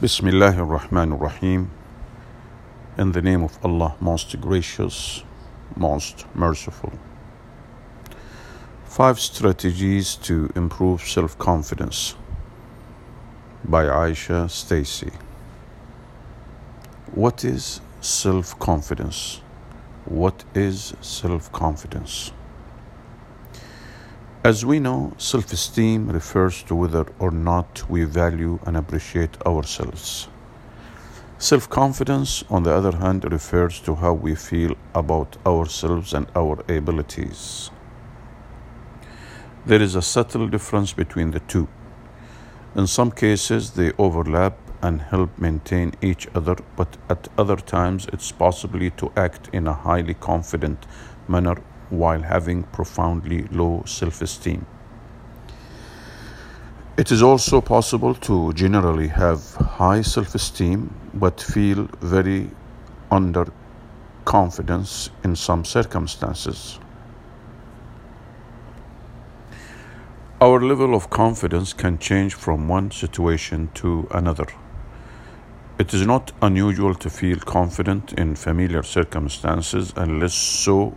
Bismillah ar-Rahman ar-Rahim. In the name of Allah, most gracious, most merciful. Five strategies to improve self-confidence by Aisha Stacy. What is self-confidence? What is self-confidence? As we know, self esteem refers to whether or not we value and appreciate ourselves. Self confidence, on the other hand, refers to how we feel about ourselves and our abilities. There is a subtle difference between the two. In some cases, they overlap and help maintain each other, but at other times, it's possible to act in a highly confident manner while having profoundly low self esteem. It is also possible to generally have high self esteem but feel very under confidence in some circumstances. Our level of confidence can change from one situation to another. It is not unusual to feel confident in familiar circumstances and less so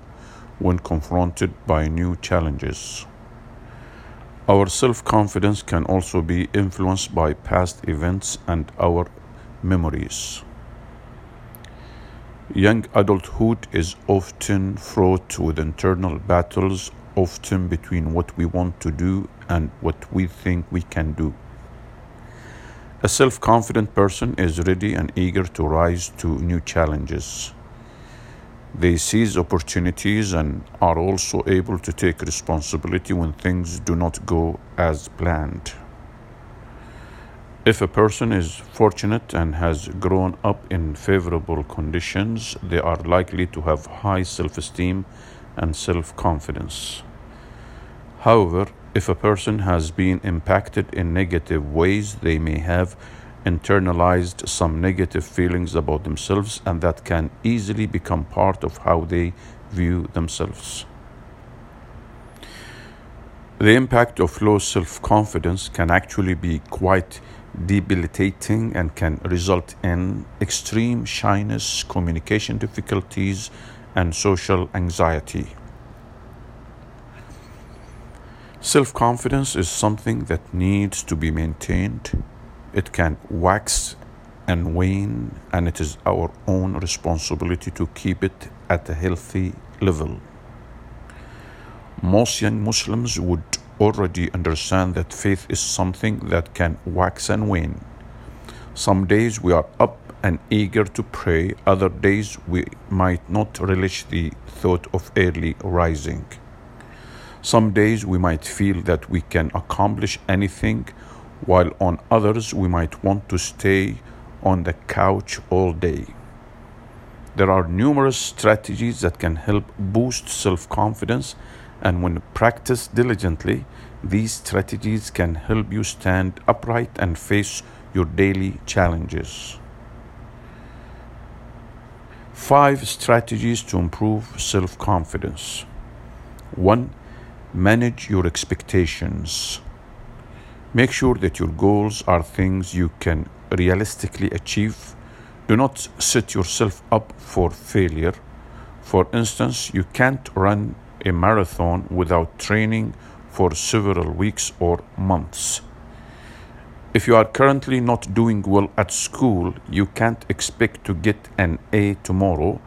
when confronted by new challenges. Our self confidence can also be influenced by past events and our memories. Young adulthood is often fraught with internal battles, often between what we want to do and what we think we can do. A self confident person is ready and eager to rise to new challenges. They seize opportunities and are also able to take responsibility when things do not go as planned. If a person is fortunate and has grown up in favorable conditions, they are likely to have high self esteem and self confidence. However, if a person has been impacted in negative ways, they may have internalized some negative feelings about themselves, and that can easily become part of how they view themselves. The impact of low self confidence can actually be quite debilitating and can result in extreme shyness, communication difficulties, and social anxiety. Self confidence is something that needs to be maintained it can wax and wane, and it is our own responsibility to keep it at a healthy level. Most young Muslims would already understand that faith is something that can wax and wane. Some days we are up and eager to pray, other days we might not relish the thought of early rising. Some days we might feel that we can accomplish anything while on others we might want to stay on the couch all day. There are numerous strategies that can help boost self confidence, and when practiced diligently, these strategies can help you stand upright and face your daily challenges. Five strategies to improve self confidence. 1. Manage your expectations. Make sure that your goals are things you can realistically achieve. Do not set yourself up for failure. For instance, you can't run a marathon without training for several weeks or months. If you are currently not doing well at school, you can't expect to get an A tomorrow,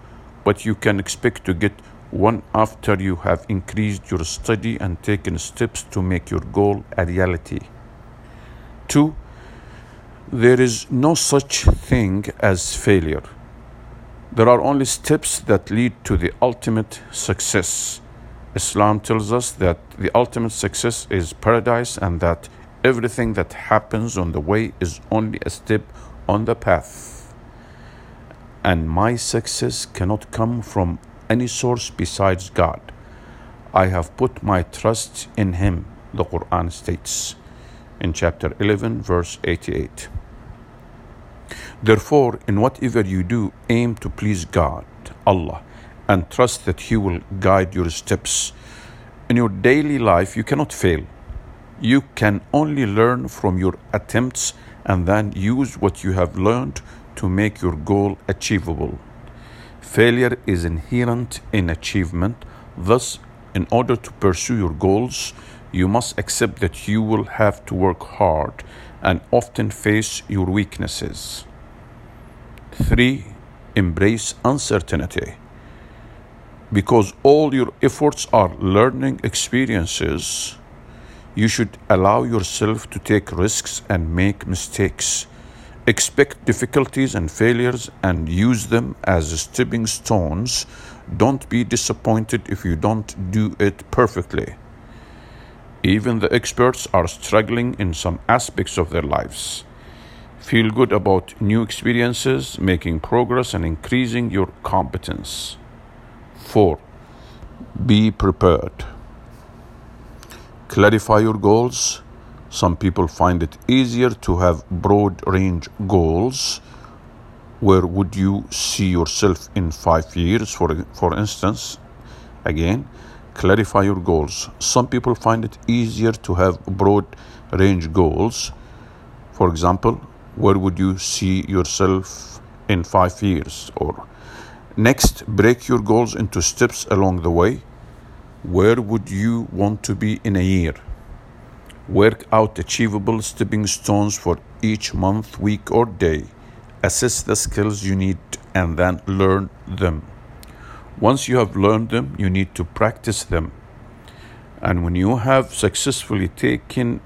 but you can expect to get one after you have increased your study and taken steps to make your goal a reality. Two, there is no such thing as failure. There are only steps that lead to the ultimate success. Islam tells us that the ultimate success is paradise and that everything that happens on the way is only a step on the path. And my success cannot come from any source besides God. I have put my trust in Him, the Quran states in chapter 11, verse 88. Therefore, in whatever you do, aim to please God, Allah, and trust that He will guide your steps. In your daily life, you cannot fail. You can only learn from your attempts and then use what you have learned to make your goal achievable. Failure is inherent in achievement, thus, in order to pursue your goals, you must accept that you will have to work hard and often face your weaknesses. 3. Embrace uncertainty. Because all your efforts are learning experiences, you should allow yourself to take risks and make mistakes. Expect difficulties and failures and use them as stepping stones. Don't be disappointed if you don't do it perfectly. Even the experts are struggling in some aspects of their lives. Feel good about new experiences, making progress, and increasing your competence. 4. Be prepared. Clarify your goals. Some people find it easier to have broad range goals. Where would you see yourself in five years, for, for instance? Again, clarify your goals. Some people find it easier to have broad range goals. For example, where would you see yourself in five years? Or next, break your goals into steps along the way. Where would you want to be in a year? Work out achievable stepping stones for each month, week, or day. Assess the skills you need and then learn them. Once you have learned them, you need to practice them. And when you have successfully taken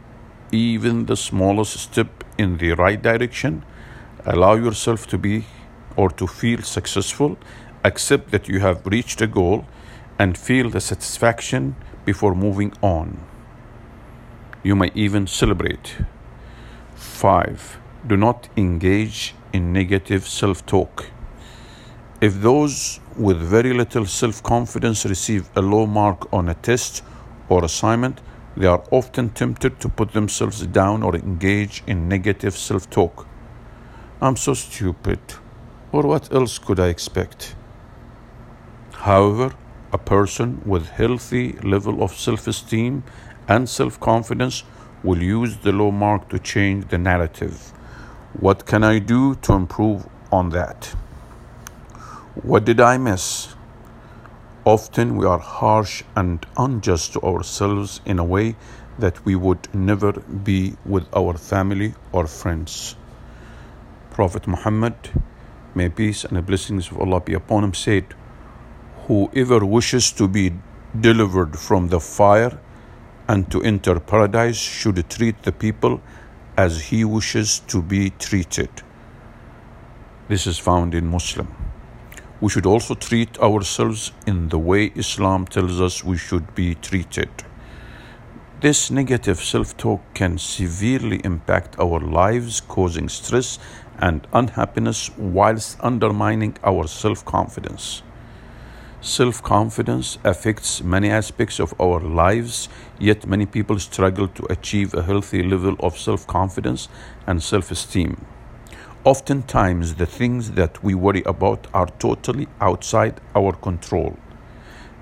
even the smallest step in the right direction, allow yourself to be or to feel successful, accept that you have reached a goal, and feel the satisfaction before moving on. You may even celebrate. 5. Do not engage in negative self talk. If those with very little self confidence receive a low mark on a test or assignment, they are often tempted to put themselves down or engage in negative self talk. I'm so stupid, or what else could I expect? However, a person with healthy level of self-esteem and self-confidence will use the low mark to change the narrative. What can I do to improve on that? What did I miss? Often we are harsh and unjust to ourselves in a way that we would never be with our family or friends. Prophet Muhammad, may peace and the blessings of Allah be upon him, said, Whoever wishes to be delivered from the fire and to enter paradise should treat the people as he wishes to be treated. This is found in Muslim we should also treat ourselves in the way Islam tells us we should be treated. This negative self talk can severely impact our lives, causing stress and unhappiness whilst undermining our self confidence. Self confidence affects many aspects of our lives, yet, many people struggle to achieve a healthy level of self confidence and self esteem. Oftentimes, the things that we worry about are totally outside our control.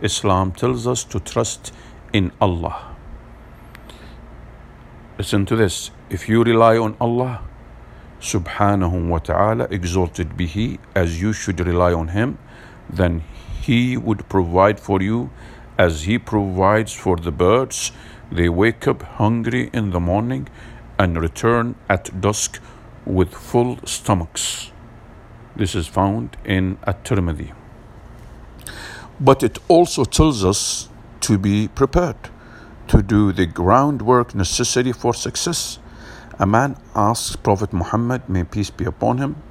Islam tells us to trust in Allah. Listen to this. If you rely on Allah, subhanahu wa ta'ala, exalted be He, as you should rely on Him, then He would provide for you as He provides for the birds. They wake up hungry in the morning and return at dusk with full stomachs. This is found in At-Tirmidhi. But it also tells us to be prepared, to do the groundwork necessary for success. A man asks Prophet Muhammad, may peace be upon him,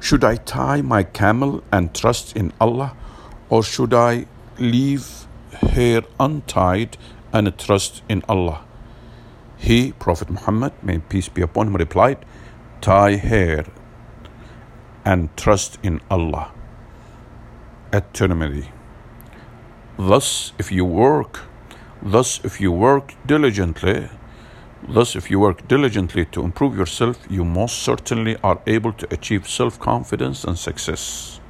should I tie my camel and trust in Allah, or should I leave her untied and trust in Allah? He, Prophet Muhammad, may peace be upon him, replied, tie hair and trust in Allah eternally. Thus, if you work, thus, if you work diligently, thus, if you work diligently to improve yourself, you most certainly are able to achieve self confidence and success.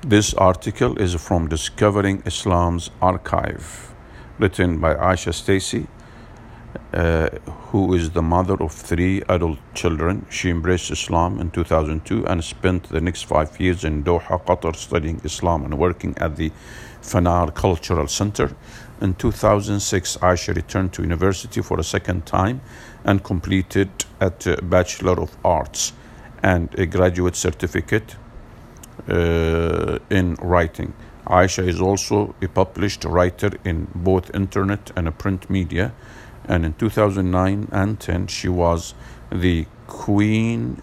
This article is from Discovering Islam's Archive, written by Aisha Stacy uh, who is the mother of three adult children. She embraced Islam in 2002 and spent the next five years in Doha, Qatar, studying Islam and working at the Fanar Cultural Center. In 2006, Aisha returned to university for a second time and completed a Bachelor of Arts and a graduate certificate uh, in writing. Aisha is also a published writer in both internet and print media. And in 2009 and 10, she was the Queen,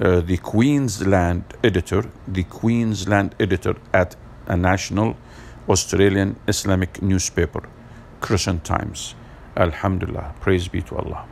uh, the Queensland editor, the Queensland editor at a national Australian Islamic newspaper, Crescent Times. Alhamdulillah, praise be to Allah.